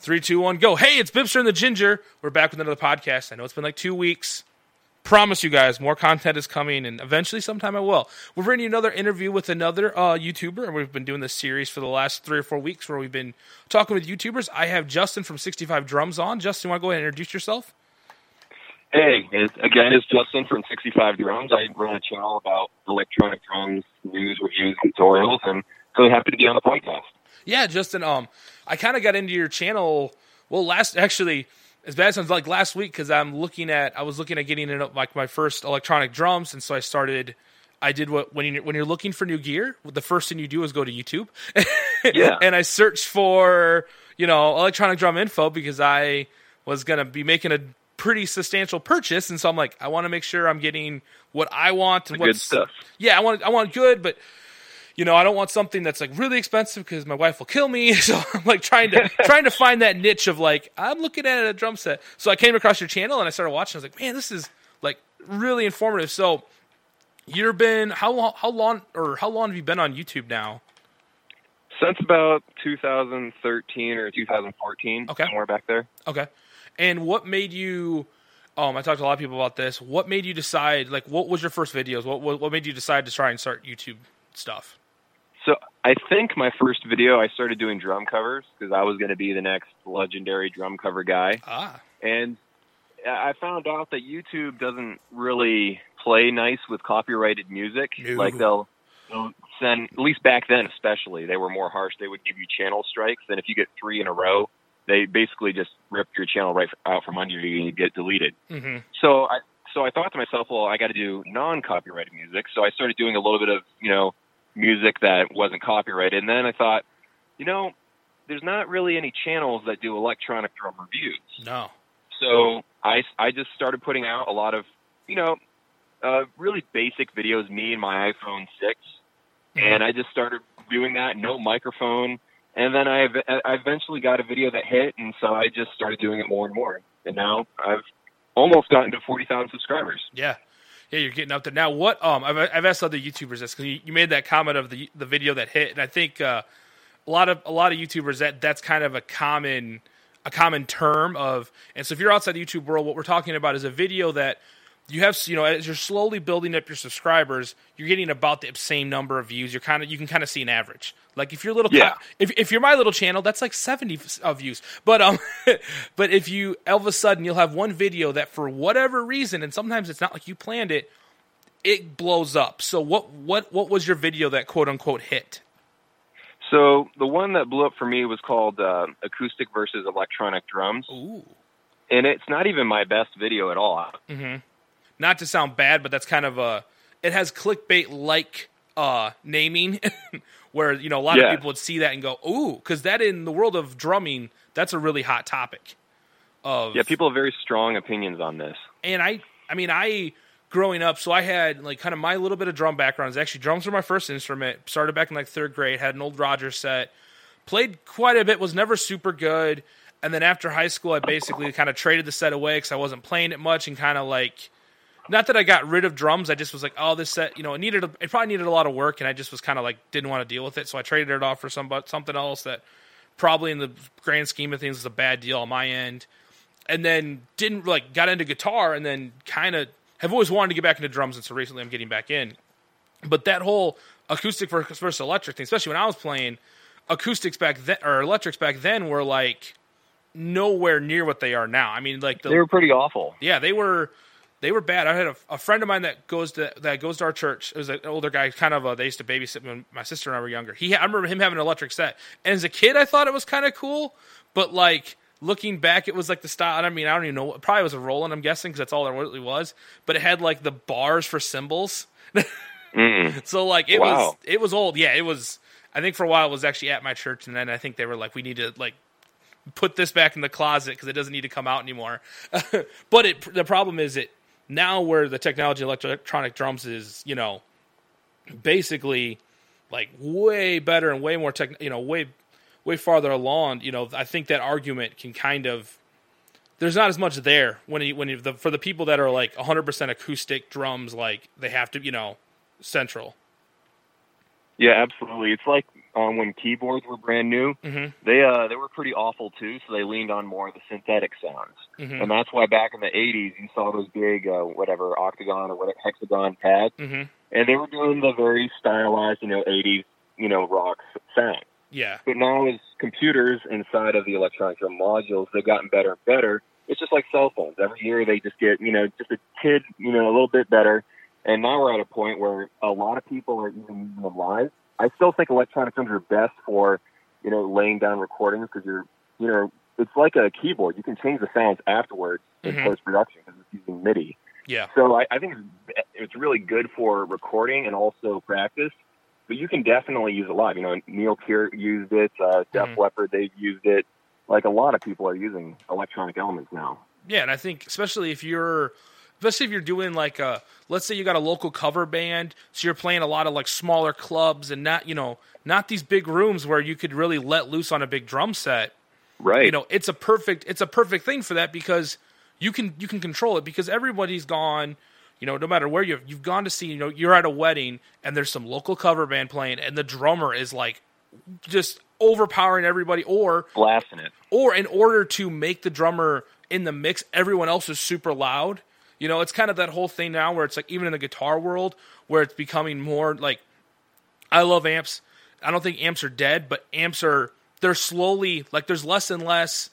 Three, two, one, go. Hey, it's Bibster and the Ginger. We're back with another podcast. I know it's been like two weeks. Promise you guys, more content is coming, and eventually, sometime I will. We're bringing you another interview with another uh, YouTuber, and we've been doing this series for the last three or four weeks where we've been talking with YouTubers. I have Justin from 65 Drums on. Justin, you want to go ahead and introduce yourself? Hey, it's, again, it's Justin from 65 Drums. I run a channel about electronic drums, news, reviews, tutorials, and really happy to be on the podcast. Yeah, Justin. Um, I kind of got into your channel. Well, last actually, as bad as sounds like last week because I'm looking at I was looking at getting in like my first electronic drums, and so I started. I did what when you when you're looking for new gear, the first thing you do is go to YouTube. Yeah. and I searched for you know electronic drum info because I was gonna be making a pretty substantial purchase, and so I'm like, I want to make sure I'm getting what I want and The good stuff. yeah, I want I want good, but you know, I don't want something that's like really expensive because my wife will kill me. So I'm like trying to trying to find that niche of like I'm looking at a drum set. So I came across your channel and I started watching. I was like, man, this is like really informative. So you've been how long how long or how long have you been on YouTube now? Since about 2013 or 2014, Okay. somewhere back there. Okay, and what made you? Um, I talked to a lot of people about this. What made you decide? Like, what was your first videos? What what, what made you decide to try and start YouTube stuff? I think my first video, I started doing drum covers because I was going to be the next legendary drum cover guy. Ah, And I found out that YouTube doesn't really play nice with copyrighted music. No. Like they'll, they'll send, at least back then especially, they were more harsh. They would give you channel strikes. And if you get three in a row, they basically just rip your channel right out from under you and you get deleted. mm-hmm. So I, so I thought to myself, well, I got to do non-copyrighted music. So I started doing a little bit of, you know, music that wasn't copyrighted. And then I thought, you know, there's not really any channels that do electronic drum reviews. no, So I, I just started putting out a lot of, you know, uh, really basic videos, me and my iPhone 6. And I just started doing that, no microphone. And then I, I eventually got a video that hit, and so I just started doing it more and more. And now I've almost gotten to 40,000 subscribers. Yeah, yeah, you're getting up there now. What um, I've I've asked other YouTubers this because you, you made that comment of the the video that hit, and I think uh, a lot of a lot of YouTubers that that's kind of a common a common term of. And so if you're outside the YouTube world, what we're talking about is a video that you have you know as you're slowly building up your subscribers, you're getting about the same number of views. You're kind of you can kind of see an average. Like if you're little, Yeah. if if you're my little channel, that's like 70 of views. But um, but if you all of a sudden you'll have one video that for whatever reason, and sometimes it's not like you planned it, it blows up. So what what what was your video that quote unquote hit? So the one that blew up for me was called uh, Acoustic versus Electronic Drums. Ooh. And it's not even my best video at all. Not to sound bad, but that's kind of a it has clickbait like uh naming where you know a lot Yeah. of people would see that and go ooh because that in the world of drumming that's a really hot topic of Yeah, people have very strong opinions on this. and I, I mean, I growing up, so I had like kind of my little bit of drum background. Is actually drums were my first instrument. Started back in like third grade. Had an old Rogers set. Played quite a bit. Was never super good. And then after high school, I basically kind of traded the set away because I wasn't playing it much and kind of like. Not that I got rid of drums, I just was like, oh, this set, you know, it needed, a, it probably needed a lot of work, and I just was kind of like didn't want to deal with it, so I traded it off for some something else that probably in the grand scheme of things is a bad deal on my end and then didn't like got into guitar and then kind of have always wanted to get back into drums and so recently I'm getting back in. But that whole acoustic versus versus electric thing, especially when I was playing acoustics back then or electrics back then were like nowhere near what they are now. I mean like the They were pretty awful. yeah, they were they were bad. I had a, a friend of mine that goes to that goes to our church. It was an older guy, kind of. A, they used to babysit when my sister and I were younger. He, I remember him having an electric set, and as a kid, I thought it was kind of cool. But like looking back, it was like the style. I mean, I don't even know. It probably was a Roland. I'm guessing because that's all there really was. But it had like the bars for cymbals. Mm. So like it was it was old. Yeah, it was. I think for a while it was actually at my church, and then I think they were like, we need to like put this back in the closet because it doesn't need to come out anymore. but it the problem is it now where the technology electronic drums is, you know, basically like way better and way more tech, you know, way way farther along. You know, I think that argument can kind of there's not as much there when you, when you, the, for the people that are like 100% acoustic drums, like they have to, you know, central. Yeah, absolutely. It's like um, when keyboards were brand new, Mhm. they uh, they were pretty awful too. So they leaned on more of the synthetic sounds, Mhm. and that's why back in the '80s you saw those big uh, whatever octagon or whatever hexagon pads, Mhm. and they were doing the very stylized, you know, '80s, you know, rock sound. Yeah. But now as computers inside of the electronic drum modules, they've gotten better and better. It's just like cell phones. Every year they just get, you know, just a tid, you know, a little bit better. And now we're at a point where a lot of people are even using them live. I still think electronic drums are best for, you know, laying down recordings because you're, you know, it's like a keyboard. You can change the sounds afterwards in Mhm. post production because it's using MIDI. Yeah. So I, I think it's, it's really good for recording and also practice. But you can definitely use it live. You know, Neil Peart used it. Uh, Def Mhm. Leppard, they've used it. Like a lot of people are using electronic elements now. Yeah, and I think especially if you're especially if you're doing like a let's say you got a local cover band, so you're playing a lot of like smaller clubs and not, you know, not these big rooms where you could really let loose on a big drum set. Right. You know, it's a perfect it's a perfect thing for that because you can you can control it because everybody's gone you know, no matter where you've you've gone to see, you know, you're at a wedding and there's some local cover band playing and the drummer is like just overpowering everybody or blasting it. or in order to make the drummer in the mix, everyone else is super loud. You know, it's kind of that whole thing now where it's like even in the guitar world where it's becoming more like I love amps. I don't think amps are dead, but amps are they're slowly like there's less and less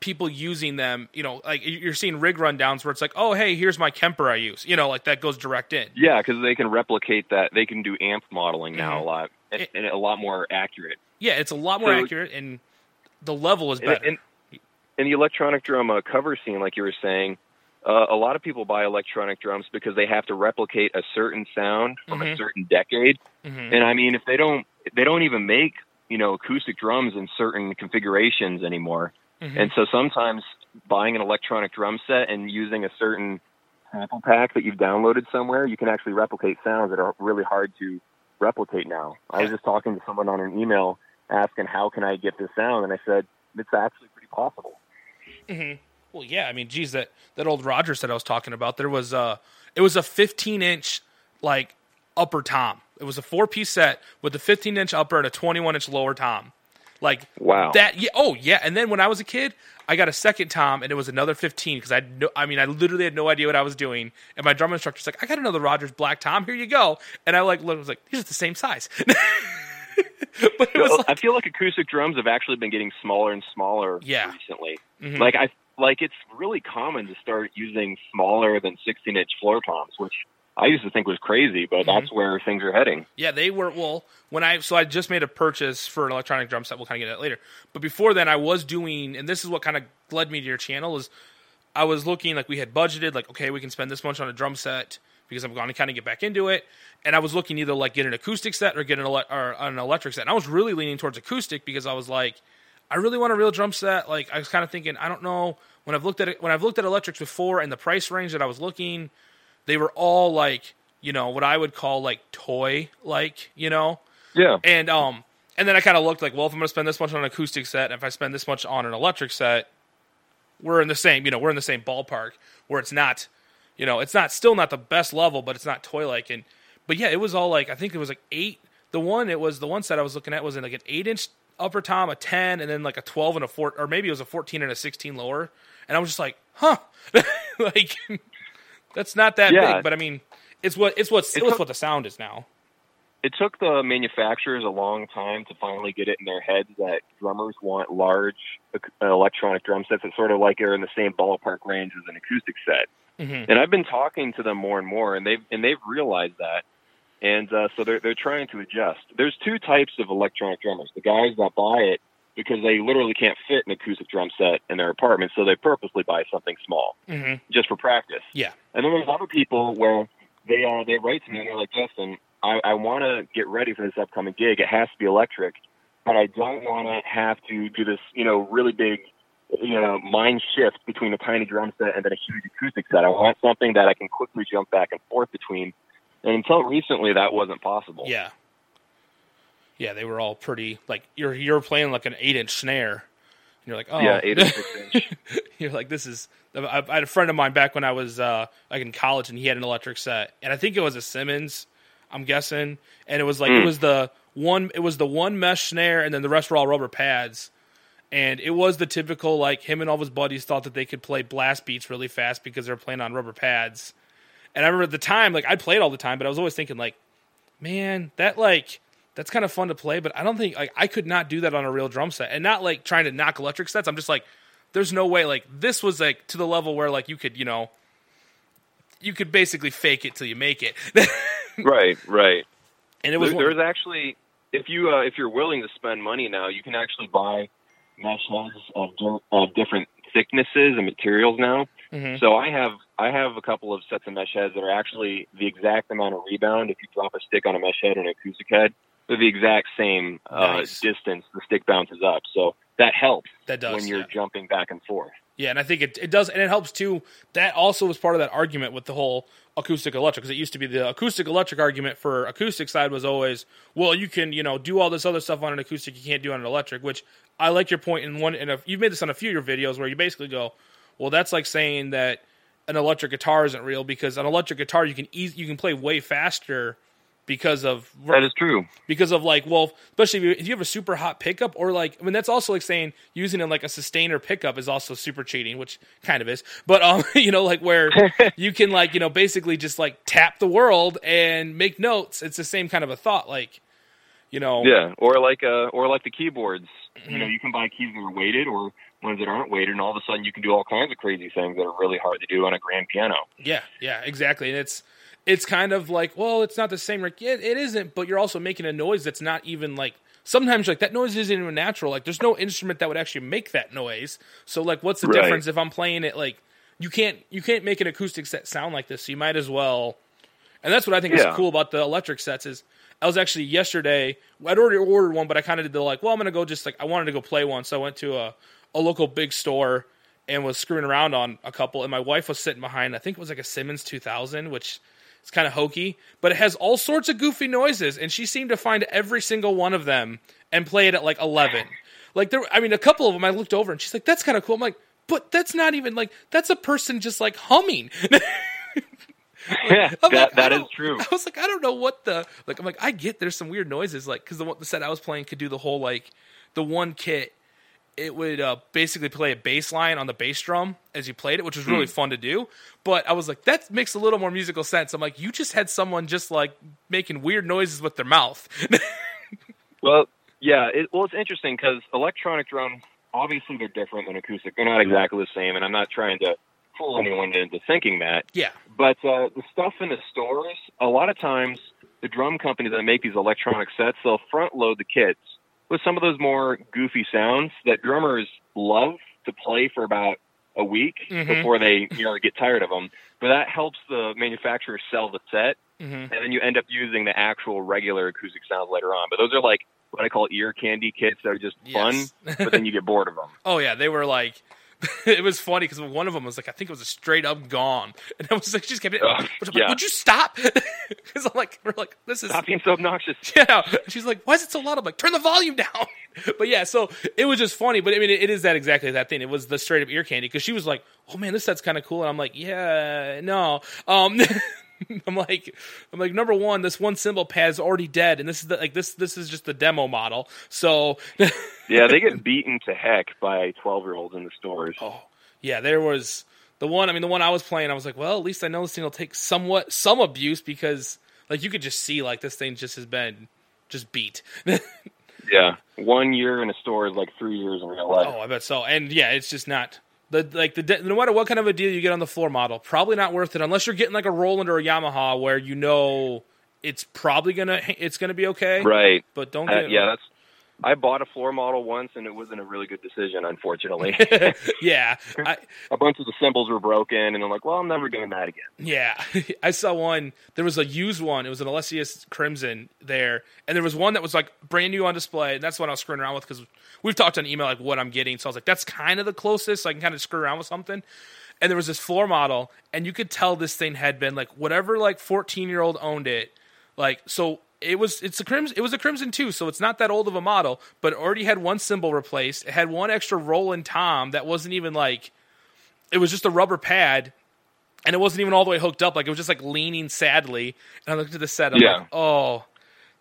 people using them. You know, like you're seeing rig rundowns where it's like, oh hey, here's my Kemper I use. You know, like that goes direct in. Yeah, because they can replicate that. They can do amp modeling now Mhm. a lot and, It- and a lot more accurate. Yeah, it's a lot more So- accurate and the level is And- better. and- in the electronic drum uh, cover scene, like you were saying, uh, a lot of people buy electronic drums because they have to replicate a certain sound from a Mhm. certain decade. Mhm. And I mean, if they don't, they don't even make you know acoustic drums in certain configurations anymore. Mhm. And so sometimes buying an electronic drum set and using a certain sample pack that you've downloaded somewhere, you can actually replicate sounds that are really hard to replicate now. I was just talking to someone on an email asking how can I get this sound, and I said it's actually pretty possible. hmm Well, yeah. I mean, geez, that that old Rogers that I was talking about, there was a it was a 15 inch like upper tom. It was a four piece set with a 15 inch upper and a 21 inch lower tom. Like Wow. that. Yeah. Oh, yeah. And then when I was a kid, I got a second tom, and it was another 15 because I no. I mean, I literally had no idea what I was doing. And my drum instructor's like, "I got another Rogers black tom. Here you go." And I like looked, was like, "These are the same size." but it was like, I feel like acoustic drums have actually been getting smaller and smaller Yeah. recently. Mhm. Like I like it's really common to start using smaller than 16 inch floor toms, which I used to think was crazy, but mm-hmm. that's where things are heading. Yeah, they were. Well, when I so I just made a purchase for an electronic drum set. We'll kind of get that later. But before then, I was doing, and this is what kind of led me to your channel. Is I was looking like we had budgeted, like okay, we can spend this much on a drum set because I'm going to kind of get back into it. And I was looking either like get an acoustic set or get an ele- or an electric set. And I was really leaning towards acoustic because I was like, I really want a real drum set. Like I was kind of thinking, I don't know when I've looked at it when I've looked at electrics before and the price range that I was looking, they were all like you know what I would call like toy like you know Yeah. and um and then I kind of looked like well if I'm going to spend this much on an acoustic set and if I spend this much on an electric set we're in the same you know we're in the same ballpark where it's not you know it's not still not the best level but it's not toy like and but yeah it was all like I think it was like eight the one it was the one set I was looking at was in like an eight inch upper tom a 10 and then like a 12 and a 4 or maybe it was a 14 and a 16 lower and I was just like huh like that's not that Yeah. big but I mean it's what it's what It's it's a- what the sound is now It took the manufacturers a long time to finally get it in their heads that drummers want large electronic drum sets that sort of like are in the same ballpark range as an acoustic set. Mhm. And I've been talking to them more and more, and they've and they've realized that, and uh, so they're they're trying to adjust. There's two types of electronic drummers: the guys that buy it because they literally can't fit an acoustic drum set in their apartment, so they purposely buy something small Mhm. just for practice. Yeah. And then there's other people where they uh, they write to me and they're like, Justin, I, I want to get ready for this upcoming gig. It has to be electric, but I don't want to have to do this, you know, really big, you know, mind shift between a tiny drum set and then a huge acoustic set. I want something that I can quickly jump back and forth between. And until recently, that wasn't possible. Yeah. Yeah, they were all pretty like you're you're playing like an eight inch snare. And you're like, oh Yeah, eight inch. you're like, this is I, I had a friend of mine back when I was uh like in college and he had an electric set. And I think it was a Simmons, I'm guessing. And it was like it Mm. was the one. It was the one mesh snare, and then the rest were all rubber pads. And it was the typical like him and all of his buddies thought that they could play blast beats really fast because they were playing on rubber pads. And I remember at the time, like I played all the time, but I was always thinking like, man, that like that's kind of fun to play, but I don't think like I could not do that on a real drum set. And not like trying to knock electric sets. I'm just like, there's no way like this was like to the level where like you could, you know, you could basically fake it till you make it. right, right. And it was There- there's actually if you uh, if you're willing to spend money now, you can actually buy mesh heads of, of different thicknesses and materials now. Mhm. So I have I have a couple of sets of mesh heads that are actually the exact amount of rebound. If you drop a stick on a mesh head and an acoustic head, they're the exact same uh, Nice. distance the stick bounces up. So that helps that does when you're yeah. jumping back and forth. Yeah, and I think it, it does, and it helps too. That also was part of that argument with the whole acoustic electric, because it used to be the acoustic electric argument for acoustic side was always, well, you can you know do all this other stuff on an acoustic, you can't do on an electric. Which I like your point in one, and you've made this on a few of your videos where you basically go, well, that's like saying that an electric guitar isn't real because an electric guitar you can eas- you can play way faster because of That is true. because of like well especially if you, if you have a super hot pickup or like i mean that's also like saying using it like a sustainer pickup is also super cheating which kind of is but um you know like where you can like you know basically just like tap the world and make notes it's the same kind of a thought like you know Yeah, or like uh, or like the keyboards. Mm-hmm. You know, you can buy keys that are weighted or ones that aren't weighted, and all of a sudden you can do all kinds of crazy things that are really hard to do on a grand piano. Yeah, yeah, exactly. And it's it's kind of like, well, it's not the same. Like, yeah, it isn't, but you're also making a noise that's not even like. Sometimes like that noise isn't even natural. Like, there's no instrument that would actually make that noise. So like, what's the Right. difference if I'm playing it like you can't you can't make an acoustic set sound like this. So you might as well. And that's what I think is cool about the electric sets is. I was actually yesterday. I'd already ordered one, but I kind of did the like. Well, I'm gonna go just like I wanted to go play one, so I went to a a local big store and was screwing around on a couple. And my wife was sitting behind. I think it was like a Simmons 2000, which is kind of hokey, but it has all sorts of goofy noises. And she seemed to find every single one of them and play it at like 11. Like there, I mean, a couple of them I looked over and she's like, "That's kind of cool." I'm like, "But that's not even like that's a person just like humming." Yeah, I'm that like, that is true. I was like, I don't know what the like. I'm like, I get there's some weird noises, like because the the set I was playing could do the whole like the one kit. It would uh, basically play a bass line on the bass drum as you played it, which was really fun to do. But I was like, that makes a little more musical sense. I'm like, you just had someone just like making weird noises with their mouth. Well, yeah. It, well, it's interesting because electronic drums obviously they're different than acoustic. They're not exactly the same, and I'm not trying to fool anyone into thinking that. yeah, But uh, the stuff in the stores, a lot of times, the drum companies that make these electronic sets, they'll front load the kits with some of those more goofy sounds that drummers love to play for about a week Mhm. before they you know get tired of them. But that helps the manufacturer sell the set, hmm and then you end up using the actual regular acoustic sounds later on. But those are like what I call ear candy kits that are just fun, but then you get bored of them. Oh yeah, they were like, it was funny because one of them was like, I think it was a straight up gone, and I was like, she just kept it. Ugh, yeah. like, would you stop? Because I'm like, we're like, this is Stop being so obnoxious. yeah. She's like, why is it so loud? I'm like, turn the volume down. But yeah, so it was just funny. But I mean, it, it is that exactly that thing. It was the straight up ear candy because she was like, oh man, this set's kind of cool, and I'm like, yeah, no. Um, I'm like, I'm like, number one, this one cymbal pad's already dead, and this is the, like this this is just the demo model. So Yeah, they get beaten to heck by twelve year olds in the stores. Oh, yeah, there was the one. I mean, the one I was playing. I was like, well, at least I know this thing will take somewhat some abuse because, like, you could just see like this thing just has been just beat. Yeah, one year in a store is like three years in real life. oh, I bet so. And yeah, it's just not the like the de- no matter what kind of a deal you get on the floor model, probably not worth it unless you're getting like a Roland or a Yamaha where you know it's probably gonna it's gonna be okay. Right. But don't Uh, get yeah, that's. I bought a floor model once, and it wasn't a really good decision, unfortunately. yeah. I, a bunch of the cymbals were broken, and I'm like, well, I'm never doing that again. Yeah, I saw one. There was a used one. It was an Alesis Crimson there, and there was one that was like brand new on display. And that's what I was screwing around with because we've talked on email like what I'm getting. So I was like, that's kind of the closest. So I can kind of screw around with something. And there was this floor model, and you could tell this thing had been like whatever like 14 year old owned it. Like so, it was it's a crimson. It was a crimson too, so it's not that old of a model, but it already had one cymbal replaced. It had one extra Roland tom that wasn't even like. It was just a rubber pad and it wasn't even all the way hooked up. Like it was just like leaning sadly. And I looked at the set. I'm Yeah. like, oh,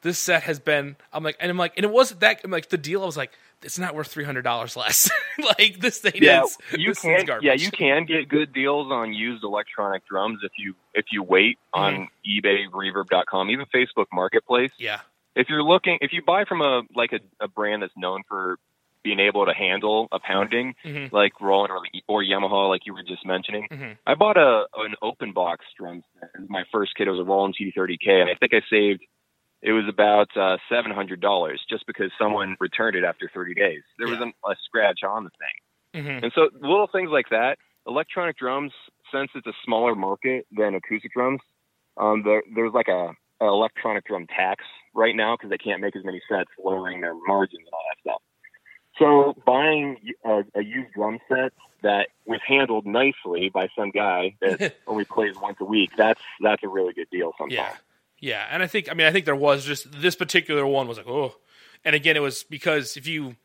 this set has been. I'm like, and I'm like, and it wasn't that. I'm like, the deal. I was like, it's not worth three hundred dollars less. like this thing Yeah, is. you can. Yeah, you can get good deals on used electronic drums if you if you wait on eBay, Reverb.com, even Facebook Marketplace. Yeah. If you're looking, if you buy from a like a, a brand that's known for being able to handle a pounding, Mhm. like Roland or, or Yamaha, like you were just mentioning, Mhm. I bought a an open box drum set. My first kit. It was a Roland TD30K, and I think I saved. It was about uh, seven hundred dollars just because someone returned it after thirty days. There Yeah. wasn't a scratch on the thing. Mhm. And so little things like that, electronic drums, since it's a smaller market than acoustic drums, um, there, there's like a, a electronic drum tax right now because they can't make as many sets, lowering their margins and all that stuff. So buying a, a used drum set that was handled nicely by some guy that only plays once a week, that's that's a really good deal sometimes. Yeah. Yeah. And I think, I mean, I think there was just this particular one was like, oh. And again, it was because if you,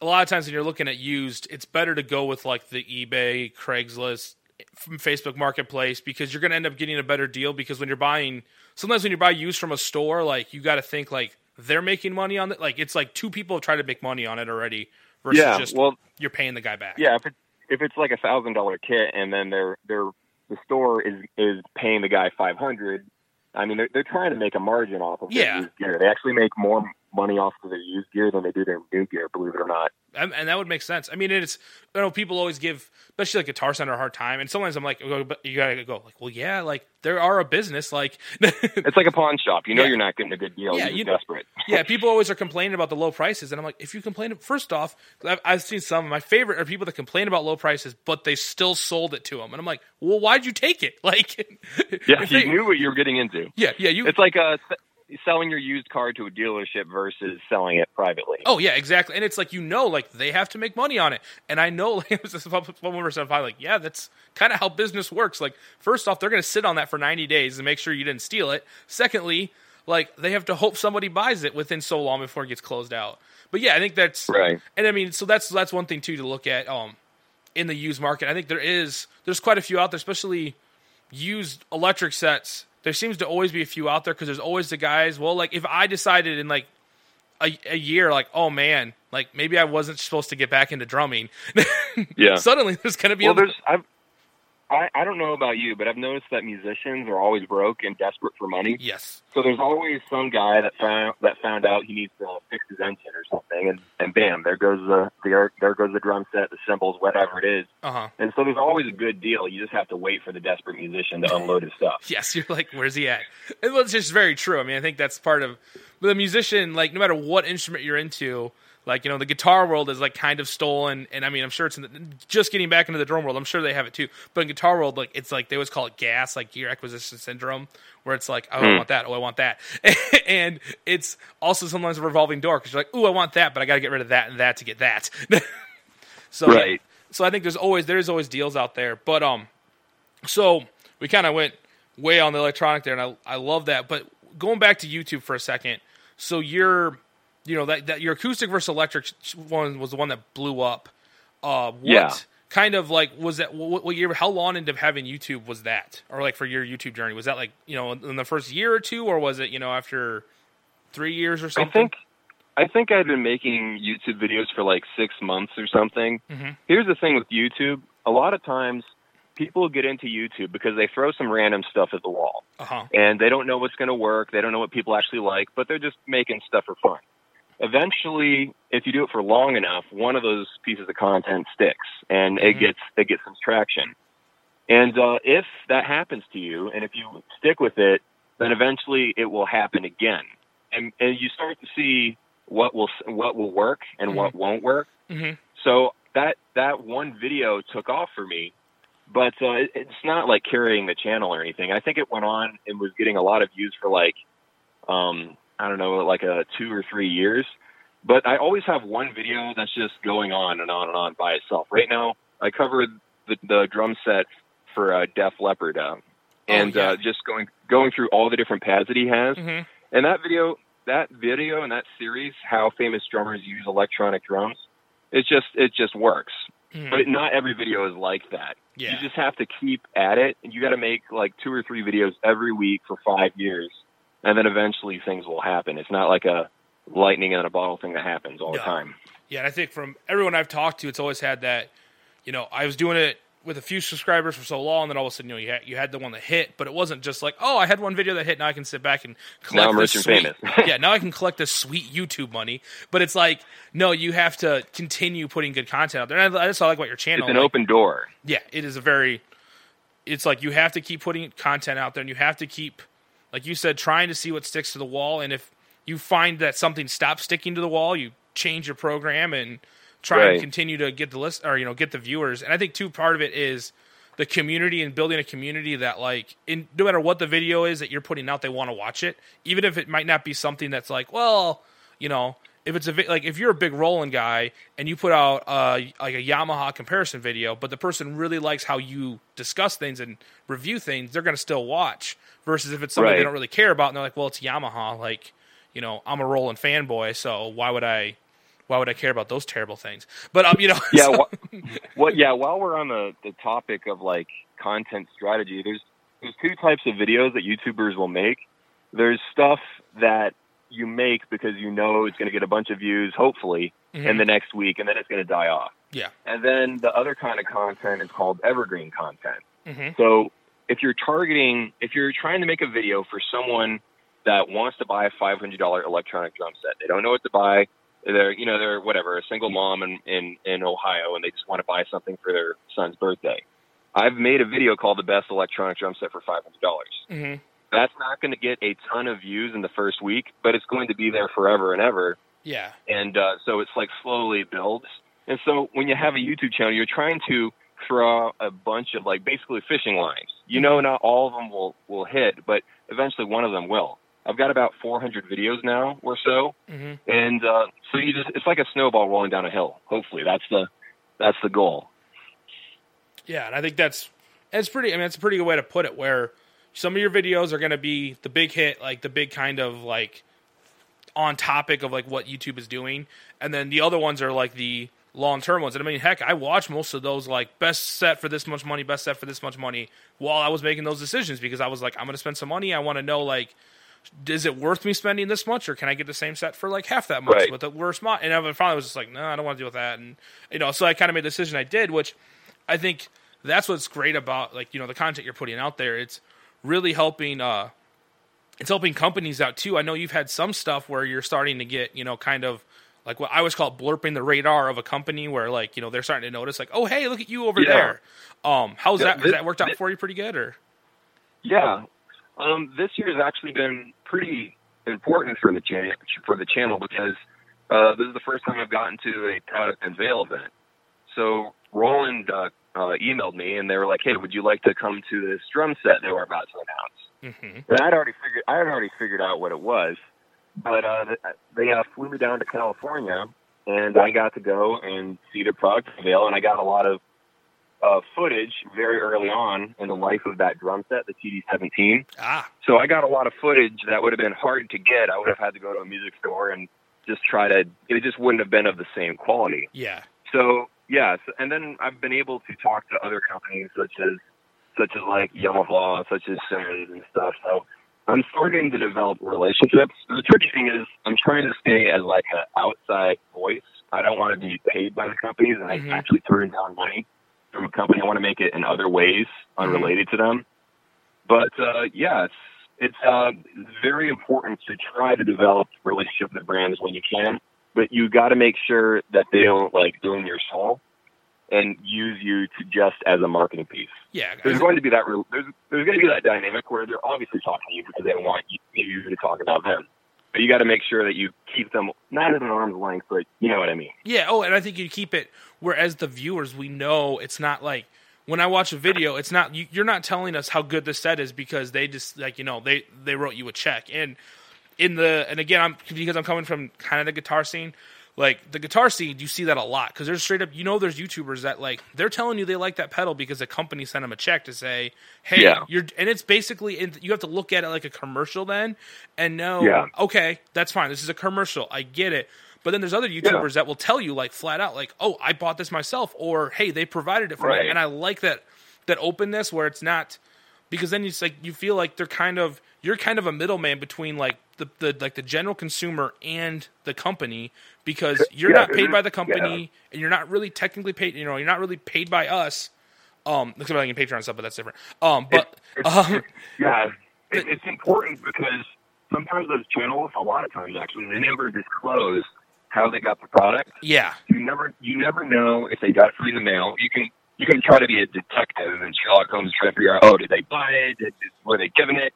a lot of times when you're looking at used, it's better to go with like the eBay, Craigslist, from Facebook Marketplace because you're going to end up getting a better deal because when you're buying, sometimes when you buy used from a store, like you got to think like they're making money on it. Like it's like two people have tried to make money on it already versus Yeah, just well, you're paying the guy back. Yeah, if it's if it's like a thousand dollar kit and then they're they're the store is is paying the guy five hundred. I mean, they're they're trying to make a margin off of their Yeah. used gear. They actually make more money off of their used gear than they do their new gear. Believe it or not. And, and that would make sense. I mean, it's you know people always give, especially like Guitar Center, a hard time, and sometimes I'm like, oh, but you gotta go like, well, yeah, like there are a business, like It's like a pawn shop. You know, Yeah. you're not getting a good deal. Yeah, you're you- desperate. yeah, people always are complaining about the low prices, and I'm like, if you complain, first off, I've, I've seen some. Of my favorite are people that complain about low prices, but they still sold it to them, and I'm like, well, why'd you take it? Like, Yeah, you they- knew what you were getting into. yeah, yeah, you. It's like a s- selling your used car to a dealership versus selling it privately. Oh yeah, exactly. And it's like you know, like they have to make money on it. And I know, like it was just one percent Like yeah, that's kind of how business works. Like first off, they're going to sit on that for ninety days and make sure you didn't steal it. Secondly, like they have to hope somebody buys it within so long before it gets closed out. But yeah, I think that's Right. And I mean, so that's that's one thing too to look at. Um, in the used market, I think there is there's quite a few out there, especially used electric sets. There seems to always be a few out there because there's always the guys. Well, like if I decided in like a, a year, like oh man, like maybe I wasn't supposed to get back into drumming. Yeah. Suddenly, there's gonna be Well, a, there's I've I, I don't know about you, but I've noticed that musicians are always broke and desperate for money. yes, So there's always some guy that found that found out he needs to fix his engine or something, and, and bam, there goes the, the there goes the drum set, the cymbals, whatever it is. uh huh, And so there's always a good deal. You just have to wait for the desperate musician to unload his stuff. yes. You're like, where's he at? Well, it's just very true. I mean, I think that's part of the musician. Like, no matter what instrument you're into. Like you know, the guitar world is like kind of stolen, and I mean, I'm sure it's in the, just getting back into the drum world. I'm sure they have it too, but in guitar world, like it's like they always call it gas, like gear acquisition syndrome, where it's like, oh, I want that, oh, I want that, and it's also sometimes a revolving door because you're like, oh, I want that, but I got to get rid of that and that to get that. so Right. so I think there's always there's always deals out there, but um, so we kind of went way on the electronic there, and I I love that. But going back to YouTube for a second, so you're you know that that your acoustic versus electric one was the one that blew up. Uh, what Yeah. kind of like was that? What, what year? How long into having YouTube was that, or like for your YouTube journey? Was that like you know in the first year or two, or was it you know after three years or something? I think I think I've been making YouTube videos for like six months or something. Mhm. Here's the thing with YouTube: a lot of times people get into YouTube because they throw some random stuff at the wall. Uh huh. and they don't know what's going to work. They don't know what people actually like, but they're just making stuff for fun. Eventually, if you do it for long enough, one of those pieces of content sticks, and it Mhm. gets it gets some traction. And uh, if that happens to you, and if you stick with it, then eventually it will happen again, and and you start to see what will what will work and what won't work. hmm So that that one video took off for me, but uh, it, it's not like carrying the channel or anything. I think it went on and was getting a lot of views for like, um, I don't know, like a two or three years. But I always have one video that's just going on and on and on by itself. Right now, I covered the, the drum set for uh, Def Leppard, uh, and yeah. uh, just going going through all the different pads that he has. hmm And that video, that video and that series, how famous drummers use electronic drums, it just it just works. Mhm. But not every video is like that. Yeah. You just have to keep at it, and you got to make like two or three videos every week for five years, and then eventually things will happen. It's not like a lightning in a bottle thing that happens all the time. Yeah, and I think from everyone I've talked to, it's always had that. You know, I was doing it with a few subscribers for so long, and then all of a sudden, you know, you had, you had the one that hit, but it wasn't just like, oh, I had one video that hit. Now I can sit back and collect. Now I'm this rich and famous. yeah, now I can collect this sweet YouTube money. But it's like, no, you have to continue putting good content out there. And I, I just like what your channel. It's an like, open door. yeah, it is a very. It's like you have to keep putting content out there, and you have to keep, like you said, trying to see what sticks to the wall. And if you find that something stops sticking to the wall, you change your program and try and continue to get the list or you know get the viewers. And I think too part of it is the community and building a community that like in no matter what the video is that you're putting out, they want to watch it, even if it might not be something that's like, well, you know. If it's a like if you're a big Roland guy and you put out uh, like a Yamaha comparison video, but the person really likes how you discuss things and review things, they're going to still watch. Versus if it's something they don't really care about, and they're like, "Well, it's Yamaha. Like, you know, I'm a Roland fanboy, so why would I, why would I care about those terrible things?" But um, you know, Yeah. so- well, yeah. While we're on the, the topic of like content strategy, there's there's two types of videos that YouTubers will make. There's stuff that you make because you know it's going to get a bunch of views, hopefully, Mhm. in the next week, and then it's going to die off. yeah, And then the other kind of content is called evergreen content. Mhm. So if you're targeting, if you're trying to make a video for someone that wants to buy a $500 electronic drum set, they don't know what to buy. They're, you know, they're whatever, a single mom in, in, in Ohio, and they just want to buy something for their son's birthday. I've made a video called the best electronic drum set for $500. hmm That's not going to get a ton of views in the first week, but it's going to be there forever and ever yeah, and uh, so it's like slowly builds. And so when you have a YouTube channel, you're trying to throw a bunch of like basically fishing lines. You know, not all of them will will hit, but eventually one of them will. I've got about 400 videos now or so, hmm and uh, so you just it's like a snowball rolling down a hill. Hopefully, that's the that's the goal. yeah, and I think that's it's pretty. I mean, it's a pretty good way to put it. Where some of your videos are going to be the big hit, like the big kind of like on topic of like what YouTube is doing, and then the other ones are like the long term ones. And I mean, heck, I watch most of those like best set for this much money, best set for this much money while I was making those decisions because I was like, I'm going to spend some money. I want to know like. Is it worth me spending this much, or can I get the same set for like half that much Right. with a worse mod? And I finally was just like, no, I don't want to deal with that. And you know, so I kind of made the decision I did, which I think that's what's great about like you know the content you're putting out there. It's really helping. uh It's helping companies out too. I know you've had some stuff where you're starting to get you know kind of like what I always call blurping the radar of a company, where like you know they're starting to notice like, oh hey, look at you over Yeah. there. Um, how's Yeah, that? Has that worked out this- for you pretty good? Or Yeah, um, this year has actually been pretty important for the channel for the channel because uh, this is the first time I've gotten to a product unveil event. So Roland uh, uh, emailed me and they were like, "Hey, would you like to come to this drum set they were about to announce?" hmm And I'd already figured I had already figured out what it was, but uh, they uh, flew me down to California and I got to go and see the product unveil, and I got a lot of uh, footage very early on in the life of that drum set, the TD17. ah, So I got a lot of footage that would have been hard to get. I would have had to go to a music store and just try to. It just wouldn't have been of the same quality. yeah, So yes, and then I've been able to talk to other companies such as such as like Yamaha, such as Simmons and stuff. So I'm starting to develop relationships. The tricky thing is I'm trying to stay as like an outside voice. I don't want to be paid by the companies and Mhm. I actually turn down money from a company. I want to make it in other ways unrelated to them. But uh, yeah, it's it's uh, very important to try to develop relationship with brands when you can, but you got to make sure that they don't like ruin your soul and use you to just as a marketing piece. yeah. There's going to be that re- there's there's going to be that dynamic where they're obviously talking to you because they want you, you to talk about them, but you got to make sure that you keep them not at an arm's length, but you know what I mean. Yeah. Oh, and I think you keep it where, as the viewers, we know it's not like when I watch a video, it's not you, you're not telling us how good the set is because they just like you know they they wrote you a check and in the and again I'm because I'm coming from kind of the guitar scene. Like the guitar scene, you see that a lot because there's straight up, you know, there's YouTubers that like they're telling you they like that pedal because the company sent them a check to say, "Hey, Yeah. you're," and it's basically you have to look at it like a commercial then, and know, Yeah. okay, that's fine. This is a commercial. I get it. But then there's other YouTubers that will tell you like flat out, like, "Oh, I bought this myself," or "Hey, they provided it for me," and I like that that openness where it's not because then it's like you feel like they're kind of you're kind of a middleman between like the, the like the general consumer and the company because you're Yeah, not paid by the yeah. company and you're not really technically paid. You know, you're not really paid by us. Um, for like in Patreon stuff, but that's different. Um, but um, Yeah, it, it's important because sometimes those channels, a lot of times actually, they never disclose how they got the product. yeah, You never, you never know if they got it through the mail. You can, you can try to be a detective and Sherlock Holmes try to figure out, oh, did they buy it? Did, were they given it?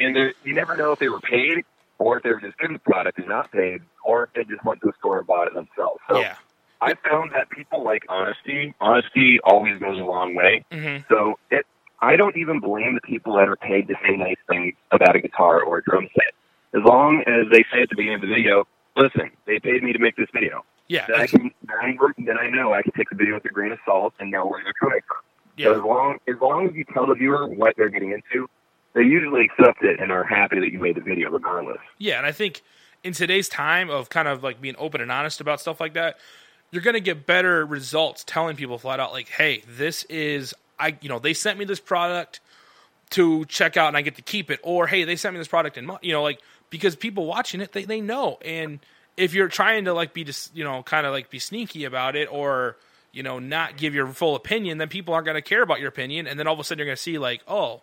And you never know if they were paid or if they were just given the product and not paid, or if they just went to the store and bought it themselves. So yeah, I found that people like honesty. Honesty always goes a long way. hmm So it, I don't even blame the people that are paid to say nice things about a guitar or a drum set. As long as they say at the beginning of the video, listen, they paid me to make this video. yeah, Then I can, then I, then I know I can take the video with a grain of salt and know where they're coming from. So yeah. as long, as long as you tell the viewer what they're getting into, they usually accept it and are happy that you made the video regardless. Yeah, and I think in today's time of kind of like being open and honest about stuff like that, you're going to get better results telling people flat out like, "Hey, this is I, you know, they sent me this product to check out and I get to keep it." Or, "Hey, they sent me this product and you know, like because people watching it, they they know. And if you're trying to like be just, you know, kind of like be sneaky about it or you know, not give your full opinion, then people aren't going to care about your opinion and then all of a sudden you're going to see like, "Oh,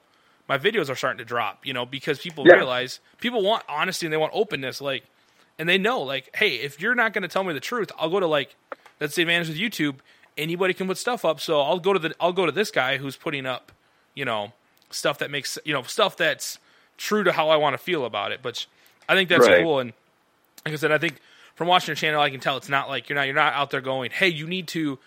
my videos are starting to drop, you know, because people Yeah. realize people want honesty and they want openness, like, and they know, like, hey, if you're not going to tell me the truth, I'll go to like, that's the advantage with YouTube. Anybody can put stuff up, so I'll go to the, I'll go to this guy who's putting up, you know, stuff that makes, you know, stuff that's true to how I want to feel about it. But I think that's Right. cool, and like I said, I think from watching your channel, I can tell it's not like you're not you're not out there going, hey, you need to.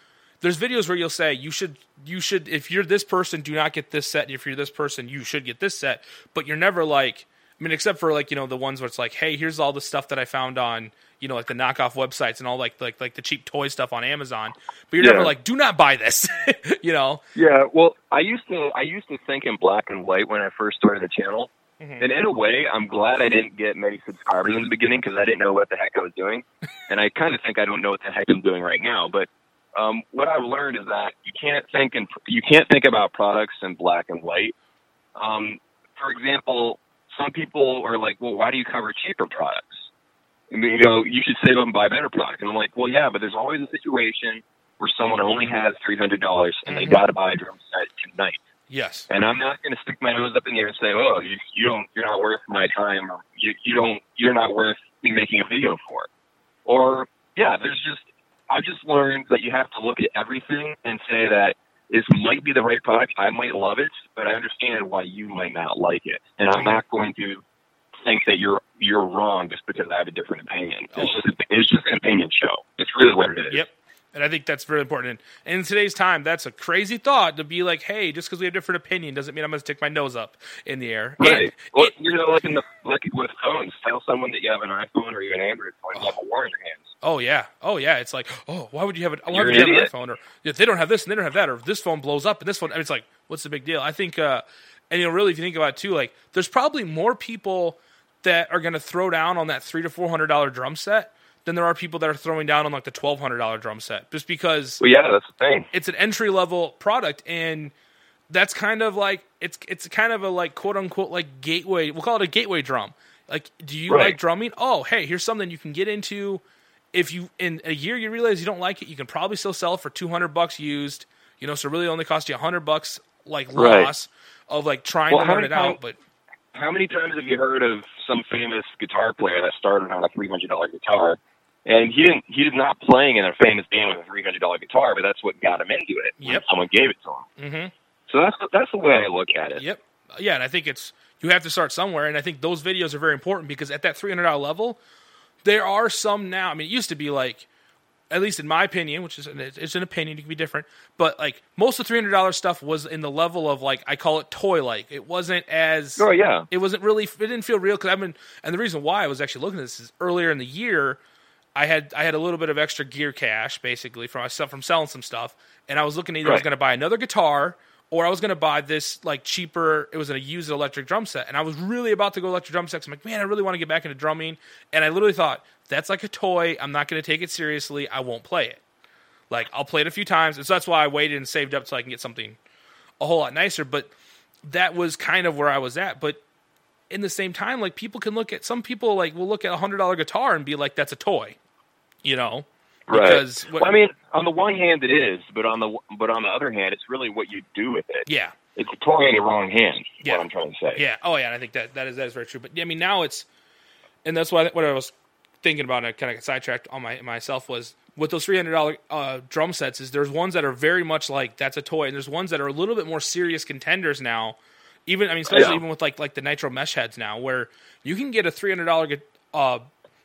There's videos where you'll say you should you should if you're this person, do not get this set. And if you're this person, you should get this set. But you're never like, I mean, except for like you know the ones where it's like, hey, here's all the stuff that I found on you know like the knockoff websites and all like like like the cheap toy stuff on Amazon. But you're Yeah. never like, do not buy this, you know? Yeah, well, I used to I used to think in black and white when I first started the channel, Mhm. and in a way, I'm glad I didn't get many subscribers in the beginning because I didn't know what the heck I was doing, and I kind of think I don't know what the heck I'm doing right now. But um, what I've learned is that you can't think in you can't think about products in black and white. Um, for example, some people are like, "Well, why do you cover cheaper products?" And you know, you should save up and buy better product. And I'm like, "Well, yeah, but there's always a situation where someone only has three hundred dollars and they Mhm. got to buy a drum set tonight." Yes. And I'm not going to stick my nose up in the air and say, "Oh, you, you don't, you're not worth my time, or you, you don't, you're not worth me making a video for." Or, yeah, there's just, I've just learned that you have to look at everything and say that this might be the right product. I might love it, but I understand why you might not like it, and I'm not going to think that you're you're wrong just because I have a different opinion. It's just, it's just an opinion show. It's really what it is. Yep. And I think that's very important. And in today's time, that's a crazy thought to be like, hey, just because we have different opinion doesn't mean I'm going to stick my nose up in the air. Right. And- well, you know, like in the like with phones, tell someone that you have an iPhone or you have an Android phone, you have a war in your hands. Oh yeah, oh yeah. It's like, oh, why would you have it? Why You're would an you have an iPhone? Or if they don't have this and they don't have that, or this phone blows up and this phone, I mean, it's like, what's the big deal? I think, uh, and you know, really, if you think about it too, like, there's probably more people that are going to throw down on that three to four hundred dollar drum set than there are people that are throwing down on like the twelve hundred dollar drum set, just because Well, yeah, that's the thing. it's an entry level product and that's kind of like it's it's kind of a like quote unquote like gateway we'll call it a gateway drum like do you Right. like drumming oh hey here's something you can get into if you in a year you realize you don't like it you can probably still sell it for 200 bucks used you know so really only cost you 100 bucks like Right. loss of like trying Well, to learn it out but How many times have you heard of some famous guitar player that started on a three hundred dollar guitar, and he didn't he was not playing in a famous band with a three hundred dollar guitar, but that's what got him into it. Yep. someone gave it to him. hmm So that's that's the way I look at it. Yep. Yeah, and I think it's you have to start somewhere, and I think those videos are very important because at that three hundred dollar level, there are some now. I mean, it used to be like, at least in my opinion, which is it's an opinion, it can be different, but like most of the three hundred dollar stuff was in the level of like I call it toy like. It wasn't as Oh yeah. it wasn't really it didn't feel real because I've been and the reason why I was actually looking at this is earlier in the year I had I had a little bit of extra gear cash basically from myself from selling some stuff and I was looking either I was going to buy another guitar or I was to buy this like cheaper it was a used electric drum set and I was really about to go electric drum sets. I'm like man I really want to get back into drumming and I literally thought that's like a toy. I'm not to take it seriously. I won't play it. Like I'll play it a few times and so that's why I waited and saved up so I can get something a whole lot nicer but that was kind of where I was at but in the same time, like people can look at some people like will look at a hundred dollar guitar and be like, "That's a toy," you know? Right. Because what- well, I mean, on the one hand, it is, but on the but on the other hand, it's really what you do with it. Yeah, It's a toy in the wrong hands. is Yeah. What I'm trying to say. yeah. Oh yeah, and I think that that is that is very true. But I mean, now it's, and that's what what I was thinking about. And I kind of got sidetracked on my myself was with those three hundred dollar uh, drum sets. Is there's ones that are very much like that's a toy, and there's ones that are a little bit more serious contenders now. Even I mean, especially Yeah. even with like like the nitro mesh heads now, where you can get a three hundred dollar uh,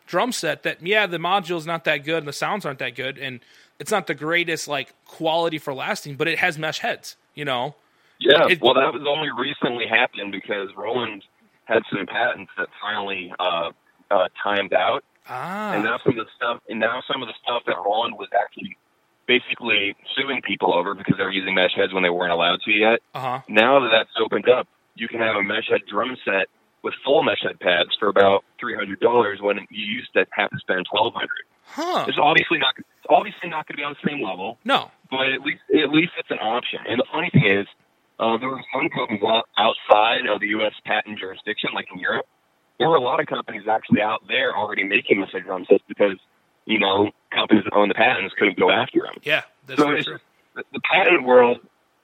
drum set that yeah the module's not that good and the sounds aren't that good and it's not the greatest like quality for lasting, but it has mesh heads. You know. Yeah, It- well, that was only recently happened because Roland had some patents that finally uh, uh, timed out, Ah. and now some of the stuff, and now some of the stuff that Roland was actually basically suing people over because they were using mesh heads when they weren't allowed to yet. Uh huh. Now that that's opened up, you can have a mesh head drum set with full mesh head pads for about three hundred dollars when you used to have to spend twelve hundred. Huh. It's obviously not. It's obviously not going to be on the same level. No. but at least at least it's an option. And the funny thing is, uh, there were some companies outside of the U.S. patent jurisdiction, like in Europe. There were a lot of companies actually out there already making the drum sets because you know companies that own the patents couldn't go after them. Yeah. That's So true. the patent world.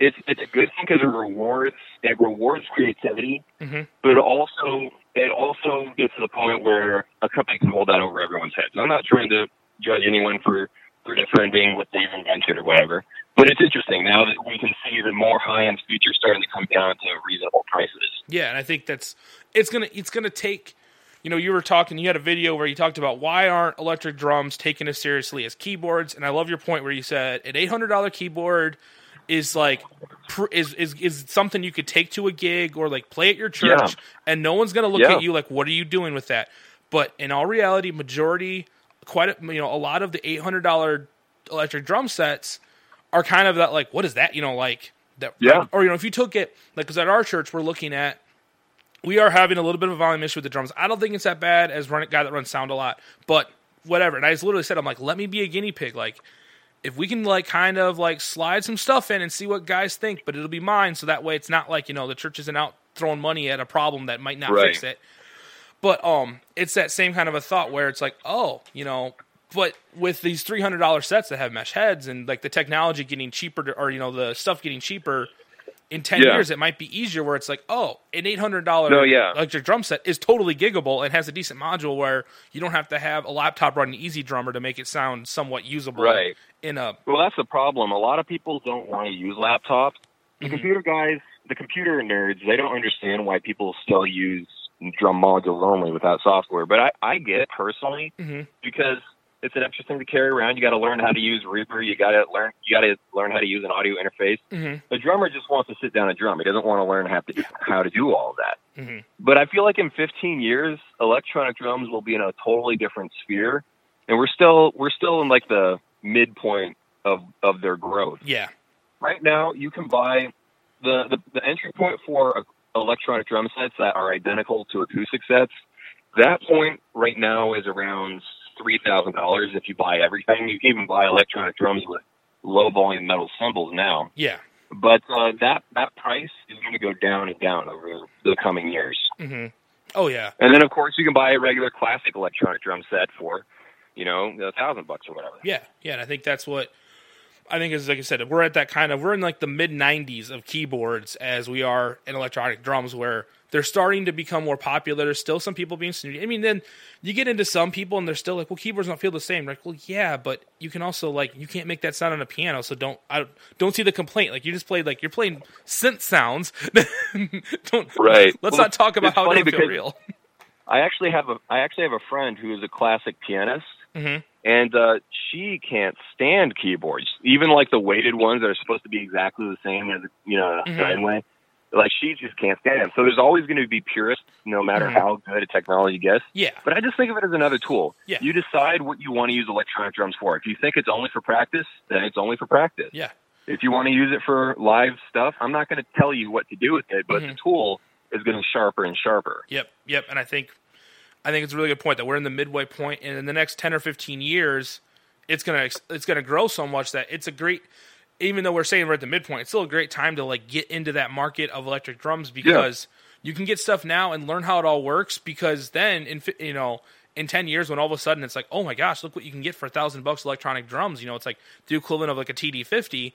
It's it's a good thing because it rewards it rewards creativity, Mhm. but it also it also gets to the point where a company can hold that over everyone's heads. I'm not trying to judge anyone for for defending what they've invented or whatever, but it's interesting now that we can see the more high end features starting to come down to reasonable prices. Yeah, and I think that's it's gonna it's gonna take. You know, you were talking. You had a video where you talked about why aren't electric drums taken as seriously as keyboards, and I love your point where you said an eight hundred dollar keyboard is like pr- is is is something you could take to a gig or like play at your church, Yeah. and no one's gonna look Yeah. at you like, what are you doing with that? But in all reality, majority, quite a, you know, a lot of the eight hundred dollar electric drum sets are kind of that like, what is that? You know, like that. Yeah. Or you know, if you took it like, because at our church we're looking at we are having a little bit of a volume issue with the drums. I don't think it's that bad as run guy that runs sound a lot, but whatever. And I just literally said, I'm like, let me be a guinea pig. Like, if we can like kind of like slide some stuff in and see what guys think, but it'll be mine, so that way it's not like you know the church isn't out throwing money at a problem that might not Right. fix it. But um, it's that same kind of a thought where it's like, oh, you know, but with these three hundred dollar sets that have mesh heads and like the technology getting cheaper, to, or you know the stuff getting cheaper, in ten Yeah. years it might be easier. Where it's like, oh, an eight hundred dollar No, yeah. electric drum set is totally giggable and has a decent module where you don't have to have a laptop running EZdrummer to make it sound somewhat usable. Right. In a Well, that's the problem. A lot of people don't want to use laptops. The Mhm. computer guys, the computer nerds, they don't understand why people still use drum modules only without software. But I, I get it personally Mhm. because it's an extra thing to carry around. You got to learn how to use Reaper. You got to learn. You got to learn how to use an audio interface. Mhm. The drummer just wants to sit down and drum. He doesn't want to learn how to how to do all of that. Mhm. But I feel like in 15 years, electronic drums will be in a totally different sphere, and we're still we're still in like the midpoint of of their growth. yeah, Right now, you can buy the the, the entry point for electronic drum sets that are identical to acoustic sets. That point right now is around three thousand dollars if you buy everything. You can even buy electronic drums with low volume metal cymbals now. yeah. But uh, that that price is going to go down and down over the coming years. hmm Oh yeah, And then, of course, you can buy a regular classic electronic drum set for, you know, a thousand bucks or whatever. yeah, yeah. And I think that's what I think is like I said. We're at that kind of we're in like the mid '90s of keyboards as we are in electronic drums, where they're starting to become more popular. There's still some people being snooty. I mean, then you get into some people and they're still like, well, keyboards don't feel the same. Like, well, yeah, but you can also like you can't make that sound on a piano, so don't I don't see the complaint. Like you just played like you're playing synth sounds. don't Right. Let's Well, not talk about how it feel real. I actually have a I actually have a friend who is a classic pianist, hmm and uh, she can't stand keyboards, even like the weighted ones that are supposed to be exactly the same as you know Mhm. Steinway. Like she just can't stand them. So there's always going to be purists, no matter Mhm. how good a technology gets. Yeah, But I just think of it as another tool. Yeah. You decide what you want to use electronic drums for. If you think it's only for practice, then it's only for practice. yeah. If you want to use it for live stuff, I'm not going to tell you what to do with it, but Mhm. the tool is getting sharper and sharper. Yep, yep. And I think I think it's a really good point that we're in the midway point, and in the next ten or fifteen years, it's gonna it's gonna grow so much that it's a great. Even though we're saying we're at the midpoint, it's still a great time to like get into that market of electric drums because you can get stuff now and learn how it all works because then in you know in 10 years when all of a sudden it's like oh my gosh look what you can get for a thousand bucks electronic drums you know it's like the equivalent of like a td50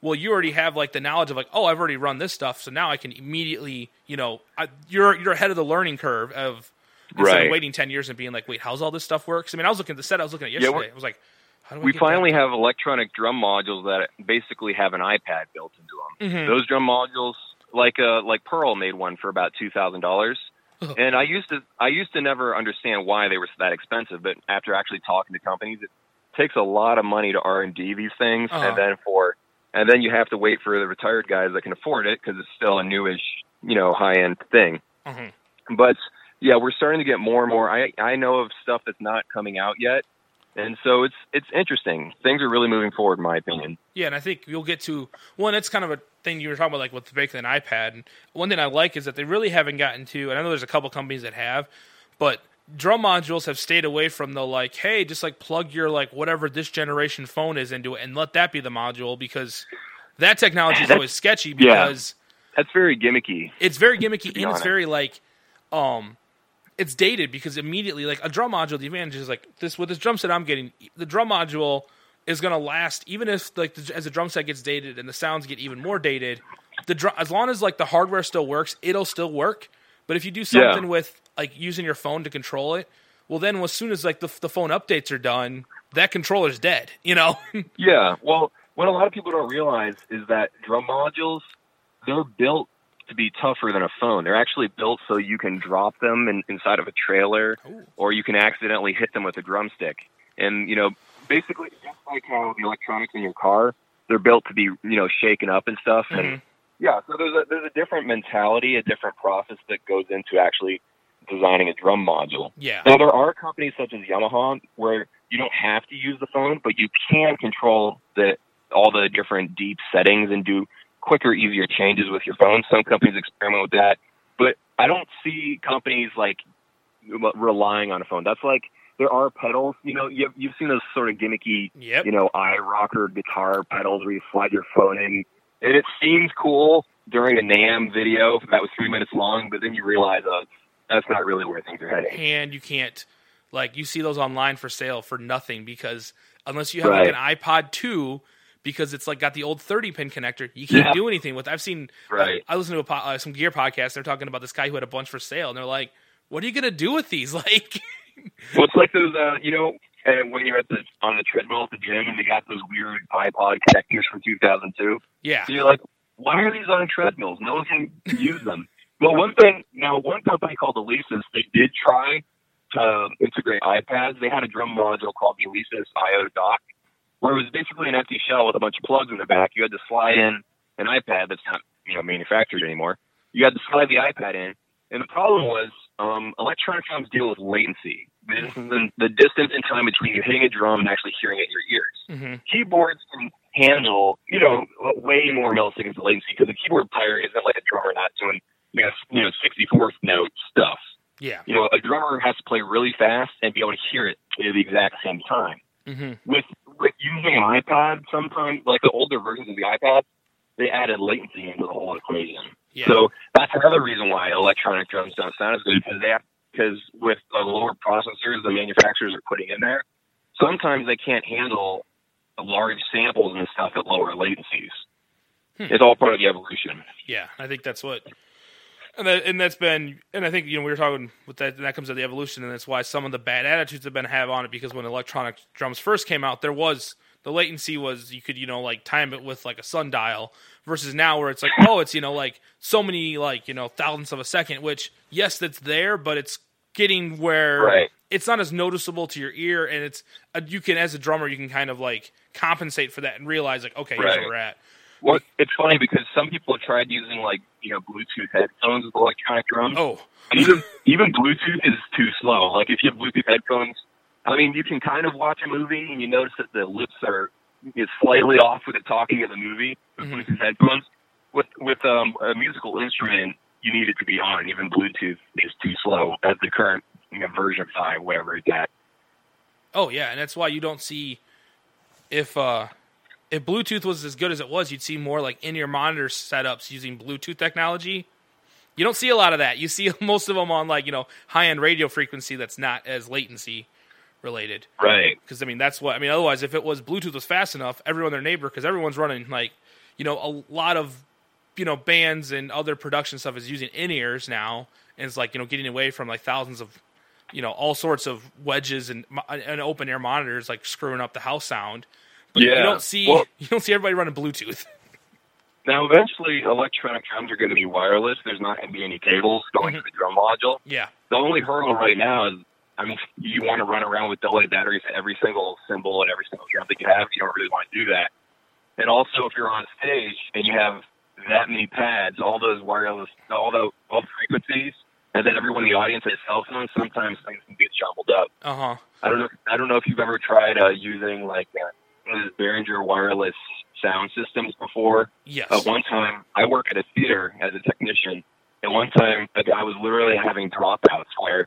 well you already have like the knowledge of like oh i've already run this stuff so now i can immediately you know I, you're you're ahead of the learning curve of instead Right. of waiting 10 years and being like wait how's all this stuff works i mean i was looking at the set i was looking at yesterday we're- i was like how do I we get finally that? have electronic drum modules that basically have an iPad built into them. Mhm. Those drum modules, like uh, like Pearl made one for about two thousand dollars, and I used to I used to never understand why they were that expensive, but after actually talking to companies, it takes a lot of money to R and D these things, Uh-huh. and then for and then you have to wait for the retired guys that can afford it because it's still a newish, you know, high end thing. Mhm. But yeah, we're starting to get more and more. I I know of stuff that's not coming out yet, and so it's it's interesting. Things are really moving forward, in my opinion. Yeah, and I think you'll get to one. It's kind of a thing you were talking about, like with the making an iPad. And one thing I like is that they really haven't gotten to. And I know there's a couple companies that have, but drum modules have stayed away from the like, hey, just like plug your like whatever this generation phone is into it, and let that be the module because that technology is always sketchy yeah. because That's very gimmicky. it's very gimmicky be and it's very like um it's dated because immediately like a drum module the advantage is like this with this drum set i'm getting the drum module is going to last even if like the, as the drum set gets dated and the sounds get even more dated the drum as long as like the hardware still works it'll still work but if you do Yeah. something with like using your phone to control it well then as soon as like the, the phone updates are done that controller's dead you know Yeah. Well, what a lot of people don't realize is that drum modules they're built to be tougher than a phone. They're actually built so you can drop them in, inside of a trailer, Ooh. or you can accidentally hit them with a drumstick. And you know, basically, just like how the electronics in your car, they're built to be you know shaken up and stuff. Mhm. And yeah, so there's a there's a different mentality, a different process that goes into actually designing a drum module. yeah Now there are companies such as Yamaha where you don't have to use the phone, but you can control the all the different deep settings and do quicker, easier changes with your phone. Some companies experiment with that, but I don't see companies like relying on a phone. That's like there are pedals. You know, you've, you've seen those sort of gimmicky, yep you know, eye rocker guitar pedals where you slide your phone in, and it seems cool during a NAMM video that was three minutes long, but then you realize, uh, that's not really where things are heading. and you can't like you see those online for sale for nothing because unless you have Right. like an iPod 2 because it's like got the old 30 pin connector you can't Yeah. do anything with I've seen Right. I, I listened to a po- uh, some gear podcast they're talking about this guy who had a bunch for sale and they're like what are you going to do with these like Well, it's like those, uh, you know, uh, when you're at the on the treadmill at the gym and they got those weird iPod connectors from 2002. yeah So you're like, why are these on treadmills? No one can use them. well, one thing now, one company called Alesis, they did try to integrate iPads. They had a drum module called the Alesis IO Dock, where it was basically an empty shell with a bunch of plugs in the back. You had to slide in an iPad that's not you know manufactured anymore. You had to slide the iPad in, and the problem was um, electronic drums deal with latency. This is the, the distance in time between you hitting a drum and actually hearing it in your ears hmm keyboards can handle, you know, way more milliseconds of latency because the keyboard player isn't like a drummer not doing, you know, you know, 64th note stuff. yeah You know, a drummer has to play really fast and be able to hear it at the exact same time. hmm With with using an iPad, sometimes like the older versions of the iPad, they added latency into the whole equation. yeah So that's another reason why electronic drums don't sound as good because they have because with the lower processors the manufacturers are putting in there, sometimes they can't handle large samples and stuff at lower latencies. Hmm. It's all part of the evolution. Yeah, I think that's what, and that, and that's been, and I think you know we were talking with that, and that comes to the evolution, and that's why some of the bad attitudes have been have on it because when electronic drums first came out, there was the latency was you could you know like time it with like a sundial versus now where it's like oh it's you know like so many like you know thousandths of a second, which yes that's there, but it's getting where Right. it's not as noticeable to your ear, and it's uh, you can as a drummer you can kind of like compensate for that and realize like okay here's Right. where we're at. Well, it's funny because some people have tried using like you know Bluetooth headphones with electronic drums. Oh And even even Bluetooth is too slow. Like if you have Bluetooth headphones, I mean, you can kind of watch a movie and you notice that the lips are is slightly off with the talking of the movie with Mhm. Bluetooth headphones. With with um, a musical instrument, you need it to be on. Even Bluetooth is too slow at the current you know, version five, whatever it's at. Oh yeah, and that's why you don't see if uh if Bluetooth was as good as it was, you'd see more like in-ear monitor setups using Bluetooth technology. You don't see a lot of that. You see most of them on like you know high end radio frequency that's not as latency related. Right. Because I mean that's what I mean. Otherwise, if it was Bluetooth was fast enough, everyone their neighbor because everyone's running like you know a lot of you know bands and other production stuff is using in ears now, and it's like you know getting away from like thousands of you know all sorts of wedges and and open air monitors like screwing up the house sound. But Yeah. you don't see Well- you don't see everybody running Bluetooth. Now, eventually, electronic drums are going to be wireless. There's not going to be any cables going to the drum module. yeah, The only hurdle right now is, I mean, you want to run around with AA batteries at every single cymbal and every single drum that you have. You don't really want to do that. And also, if you're on stage and you have that many pads, all those wireless, all the all frequencies, and then everyone in the audience has cell phones, sometimes things can get jumbled up. uh huh, I don't know. I don't know if you've ever tried uh, using like uh, those Behringer wireless sound systems before. yes, Uh, one time, I work at a theater as a technician, and one time a guy was literally having dropouts where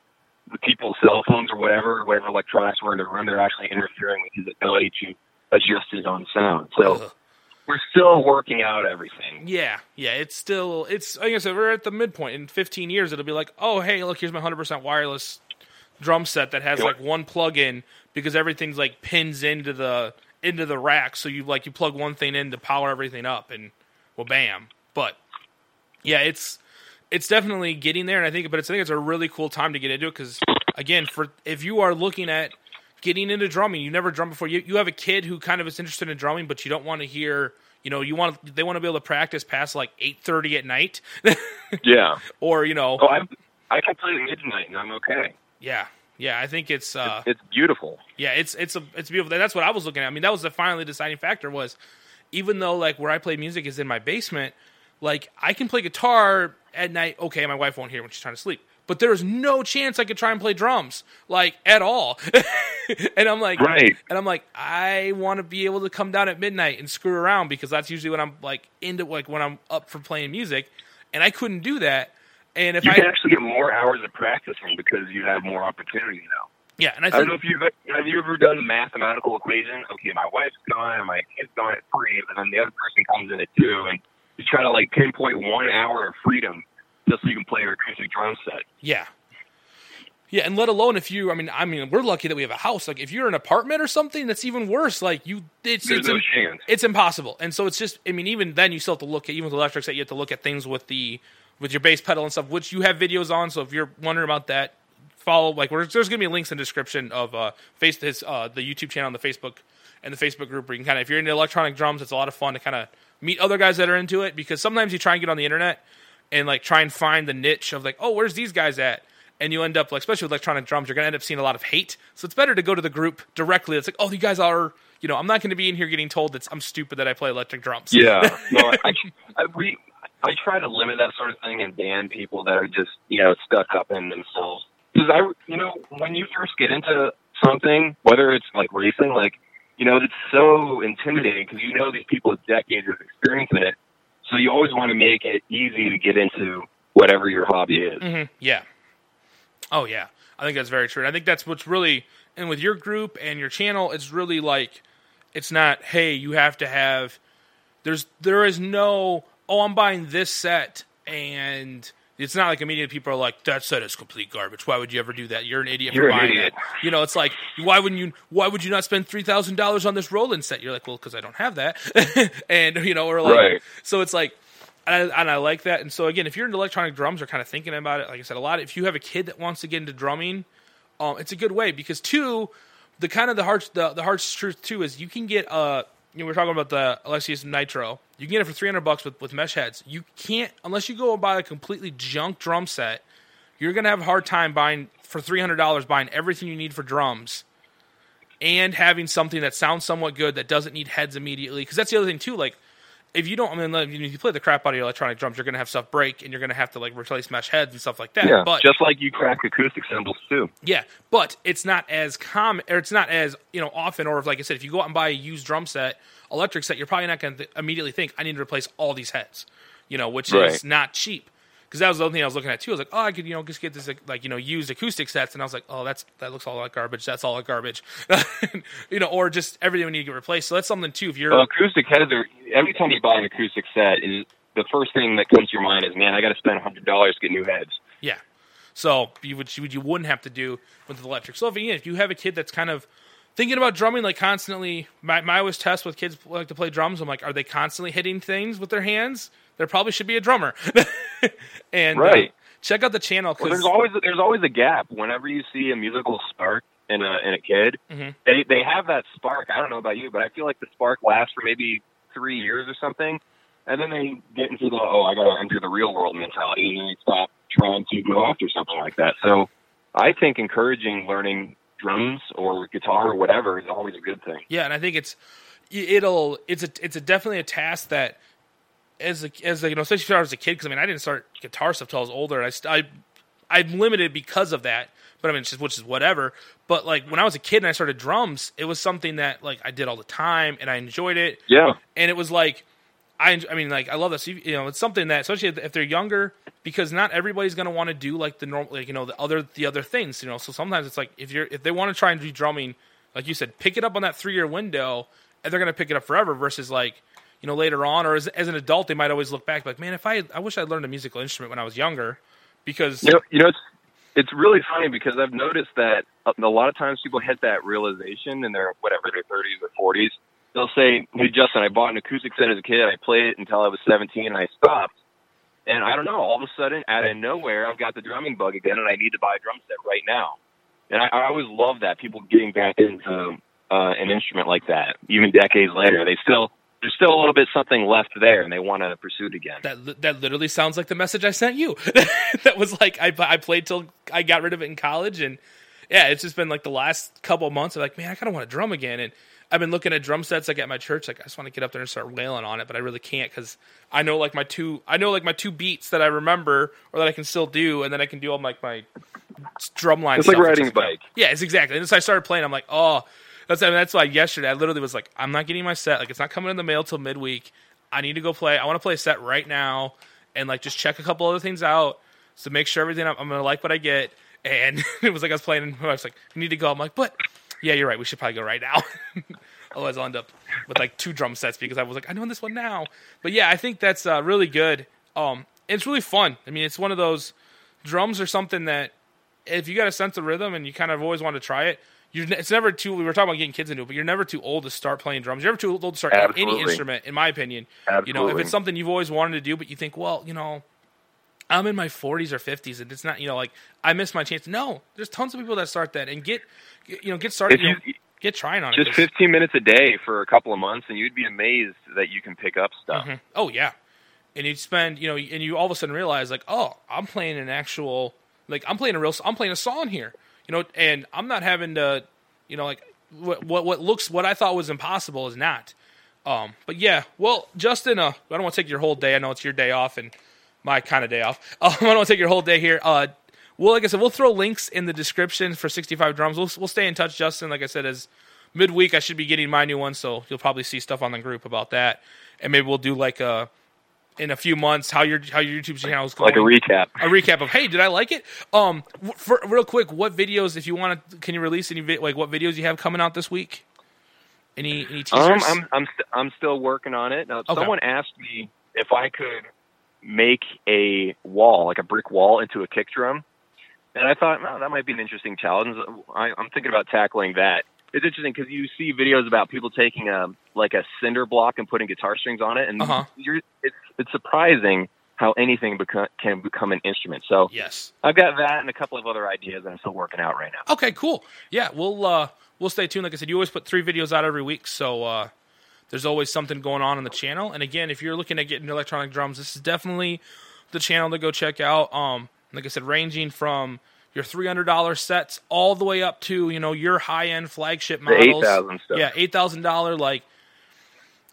the people's cell phones or whatever, whatever electronics were in the room, they're actually interfering with his ability to adjust his own sound. So Ugh. we're still working out everything. Yeah, yeah, it's still it's like I said, we're at the midpoint. In 15 years, it'll be like, oh hey, look, here's my 100% wireless drum set that has Yeah. like one plug-in because everything's like pins into the into the rack. So you like you plug one thing in to power everything up, and well, bam. But yeah, it's it's definitely getting there, and I think, but it's, I think it's a really cool time to get into it because again, for if you are looking at getting into drumming, you never drummed before. You you have a kid who kind of is interested in drumming, but you don't want to hear. You know, you want they want to be able to practice past like eight thirty at night, Yeah. or you know, Oh, I I can play at midnight and I'm okay. yeah, yeah. I think it's uh, It's beautiful. yeah, it's it's a it's beautiful. That's what I was looking at. I mean, that was the finally deciding factor was, even though like where I play music is in my basement, like I can play guitar at night. Okay, my wife won't hear when she's trying to sleep, but there is no chance I could try and play drums like at all. and I'm like, Right. and I'm like, I want to be able to come down at midnight and screw around because that's usually when I'm like into like when I'm up for playing music, and I couldn't do that. And if You I can actually get more hours of practicing because you have more opportunity now. yeah, and I I don't know if you've have you ever done the mathematical equation? Okay, my wife's gone and my kid's gone at three, and then the other person comes in at two, and you try to like pinpoint one hour of freedom just so you can play your acoustic drum set. Yeah. Yeah, and let alone if you, I mean, I mean, we're lucky that we have a house. Like, if you're in an apartment or something, that's even worse. Like, you, it's There's it's, no it's impossible. And so it's just, I mean, even then, you still have to look at even with electrics that you have to look at things with the with your bass pedal and stuff, which you have videos on. So if you're wondering about that, follow like there's gonna be links in the description of uh face his uh the YouTube channel and the Facebook and the Facebook group where you can kind of if you're into electronic drums, it's a lot of fun to kind of meet other guys that are into it because sometimes you try and get on the internet and like try and find the niche of like, oh, where's these guys at? And you end up like, especially with electronic drums, you're gonna end up seeing a lot of hate. So it's better to go to the group directly. It's like, oh, you guys are, you know, I'm not gonna be in here getting told that I'm stupid that I play electric drums. Yeah, no, I, I we I try to limit that sort of thing and ban people that are just you know stuck up in themselves. Because I, you know, when you first get into something, whether it's like racing, like you know, it's so intimidating because you know these people with decades of experience in it. So you always want to make it easy to get into whatever your hobby is. hmm Yeah. Oh yeah, I think that's very true. And I think that's what's really and with your group and your channel, it's really like it's not hey you have to have there's there is no oh I'm buying this set and it's not like immediately people are like that set is complete garbage. Why would you ever do that? You're an idiot You're for an buying idiot. it. You know, it's like why wouldn't you? Why would you not spend three thousand dollars on this Roland set? You're like, well, because I don't have that, and you know, or like, Right. so it's like, and I, and I like that. And so again, if you're into electronic drums or kind of thinking about it, like I said, a lot. If you have a kid that wants to get into drumming, um, it's a good way because two, the kind of the hard the the hard truth too is you can get uh you know, we we're talking about the Alesis Nitro. You can get it for three hundred bucks with with mesh heads. You can't unless you go and buy a completely junk drum set. You're gonna have a hard time buying for three hundred dollars buying everything you need for drums and having something that sounds somewhat good that doesn't need heads immediately. Because that's the other thing too. Like, if you don't, I mean, like, if you play the crap out of your electronic drums, you're gonna have stuff break, and you're gonna have to like replace mesh heads and stuff like that. Yeah, but just like you crack acoustic cymbals too. yeah, but it's not as common, or it's not as you know often. Or if, like I said, if you go out and buy a used drum set, electric set, you're probably not going to th- immediately think I need to replace all these heads, you know, which is not cheap. Because that was the other thing I was looking at too. I was like, oh, I could you know just get this like you know used acoustic sets, and I was like, oh, that's that looks all like garbage. That's all like garbage, you know, or just everything we need to get replaced. So that's something too. If you're Well, acoustic heads are every time you buy an acoustic set, is the first thing that comes to your mind is, man, I got to spend hundred dollars to get new heads. Yeah. So you would you wouldn't have to do with the electric. So if, again, if you have a kid that's kind of thinking about drumming like constantly, my, my always test with kids like to play drums. I'm like, are they constantly hitting things with their hands? There probably should be a drummer. and uh, check out the channel Well, because there's always there's always a gap. Whenever you see a musical spark in a in a kid, Mhm. they they have that spark. I don't know about you, but I feel like the spark lasts for maybe three years or something, and then they get into the oh I got to enter the real world mentality, and they stop trying to go after something like that. So I think encouraging learning drums or guitar or whatever is always a good thing. Yeah, and I think it's it'll it's a it's a definitely a task that as a as a, you know especially if I was a kid because I mean I didn't start guitar stuff till I was older. I I I'm limited because of that, but I mean just which is whatever. But like when I was a kid and I started drums, it was something that like I did all the time and I enjoyed it. Yeah, and it was like I, I mean like I love this you know it's something that especially if they're younger because not everybody's going to want to do like the normal like you know the other the other things you know so sometimes it's like if you're if they want to try and do drumming like you said pick it up on that 3 year window and they're going to pick it up forever versus like you know later on or as, as an adult they might always look back like man if I I wish I'd learned a musical instrument when I was younger because You know, you know, it's it's really funny because I've noticed that a lot of times people hit that realization in their whatever their 30s or 40s. They'll say, "Hey, Justin, I bought an acoustic set as a kid. I played it until I was 17, and I stopped. And I don't know. All of a sudden, out of nowhere, I've got the drumming bug again, and I need to buy a drum set right now. And I, I always love that people getting back into uh, an instrument like that, even decades later. They still there's still a little bit something left there, and they want to pursue it again. That that literally sounds like the message I sent you. that was like I I played till I got rid of it in college, and yeah, it's just been like the last couple of months. I'm like, man, I kind of want to drum again, and I've been looking at drum sets like at my church. Like I just want to get up there and start wailing on it, but I really can't because I know like my two I know like my two beats that I remember or that I can still do, and then I can do all like my drum line. It's like stuff, which riding a bike. Yeah, it's exactly. And so I started playing. I'm like, oh, that's I mean, that's why yesterday I literally was like, I'm not getting my set. Like it's not coming in the mail till midweek. I need to go play. I want to play a set right now and like just check a couple other things out to make sure everything I'm, I'm gonna like what I get. And it was like I was playing. And I was like, I need to go. I'm like, but yeah, you're right. We should probably go right now. Otherwise, I'll end up with like two drum sets because I was like, I know this one now. But yeah, I think that's uh, really good. Um, it's really fun. I mean, it's one of those drums are something that if you got a sense of rhythm and you kind of always want to try it, you're, it's never too. We were talking about getting kids into it, but you're never too old to start playing drums. You're never too old to start any instrument, in my opinion. You know, if it's something you've always wanted to do, but you think, well, you know, I'm in my 40s or 50s, and it's not, you know, like I missed my chance. No, there's tons of people that start that and get, you know, get started. If You know, get trying on it. Just 15 minutes a day for a couple of months, and you'd be amazed that you can pick up stuff. Mhm. Oh yeah, and you spend you know, and you all of a sudden realize like, oh, I'm playing an actual like I'm playing a real I'm playing a song here, you know, and I'm not having to, you know, like what what what looks what I thought was impossible is not. Um, but yeah, well, Justin, uh, I don't want to take your whole day. I know it's your day off and my kind of day off. Um, I don't want to take your whole day here. Uh, well, like I said, we'll throw links in the description for 65 drums. We'll we'll stay in touch, Justin. Like I said, as midweek, I should be getting my new one, so you'll probably see stuff on the group about that, and maybe we'll do like a in a few months how your how your YouTube channel is going. Like a recap. a recap of hey, did I like it? Um, for, real quick, what videos? If you want to, can you release any like what videos you have coming out this week? Any any teasers? Um, I'm I'm st- I'm still working on it. Now, Okay. someone asked me if I could make a wall, like a brick wall, into a kick drum, and I thought, well, that might be an interesting challenge. I, I'm thinking about tackling that. It's interesting because you see videos about people taking a like a cinder block and putting guitar strings on it, and Uh-huh. you're it's it's surprising how anything beco- can become an instrument. So yes. I've got that and a couple of other ideas that I'm still working out right now. Okay, cool. Yeah, we'll uh we'll stay tuned. Like I said, you always put three videos out every week, so uh there's always something going on on the channel. And again, if you're looking at getting electronic drums, this is definitely the channel to go check out. Um, like I said, ranging from your three hundred dollar sets all the way up to you know your high end flagship The models. eight thousand stuff. Yeah, eight thousand dollar like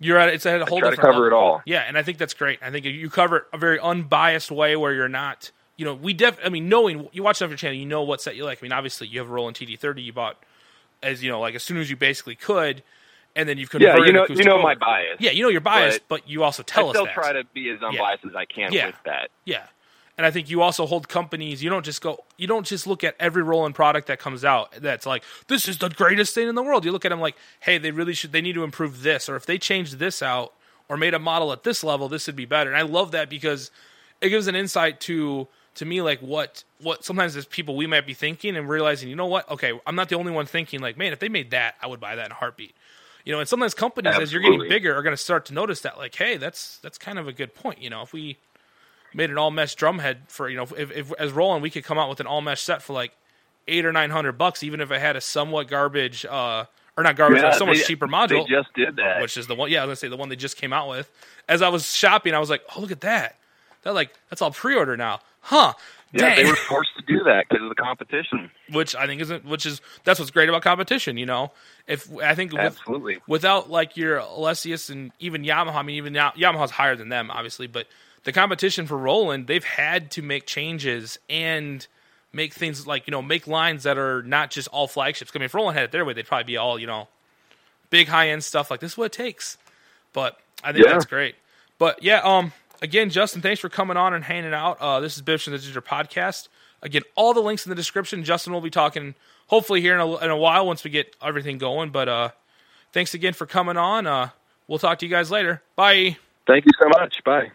you're at it's at a whole try to different cover level. it all. Yeah, and I think that's great. I think you cover it a very unbiased way where you're not, you know, we def. I mean, knowing you watch enough of your channel, you know what set you like. I mean, obviously you have a Roland TD30 you bought as you know, like as soon as you basically could, and then you've converted. Yeah, you know, you know over. my bias. Yeah, you know your bias, but, you also tell I us still that. try to be as unbiased as I can Yeah. with that. Yeah. And I think you also hold companies. You don't just go. You don't just look at every Roland product that comes out. That's like this is the greatest thing in the world. You look at them like, hey, they really should. They need to improve this, or if they changed this out, or made a model at this level, this would be better. And I love that because it gives an insight to to me like what what sometimes as people we might be thinking and realizing, you know what? Okay, I'm not the only one thinking like, man, if they made that, I would buy that in a heartbeat. You know, and sometimes companies as you're getting bigger are going to start to notice that like, hey, that's that's kind of a good point. You know, if we made an all mesh drum head for you know if, if as Roland we could come out with an all mesh set for like eight or nine hundred bucks, even if it had a somewhat garbage uh or not garbage, Yeah, somewhat they- cheaper module. They just did that. which is the one. Yeah, I was gonna say the one they just came out with. As I was shopping, I was like, oh look at that. That like that's all pre order now, huh? yeah, Dang. they were forced to do that because of the competition. which I think isn't which is that's what's great about competition. You know, if I think with, Absolutely. without like your Alesis and even Yamaha, I mean even Ya- Yamaha's higher than them obviously, but the competition for Roland, they've had to make changes and make things like you know make lines that are not just all flagships. I mean, if Roland had it their way, they'd probably be all you know big high end stuff like this. Is what it takes, but I think Yeah. that's great. But yeah, um, again, Justin, thanks for coming on and hanging out. Uh, this is Bibbs from the Ginger Podcast. Again, all the links in the description. Justin will be talking hopefully here in a, in a while once we get everything going. But uh, thanks again for coming on. Uh, we'll talk to you guys later. Bye. Thank you so much. Bye.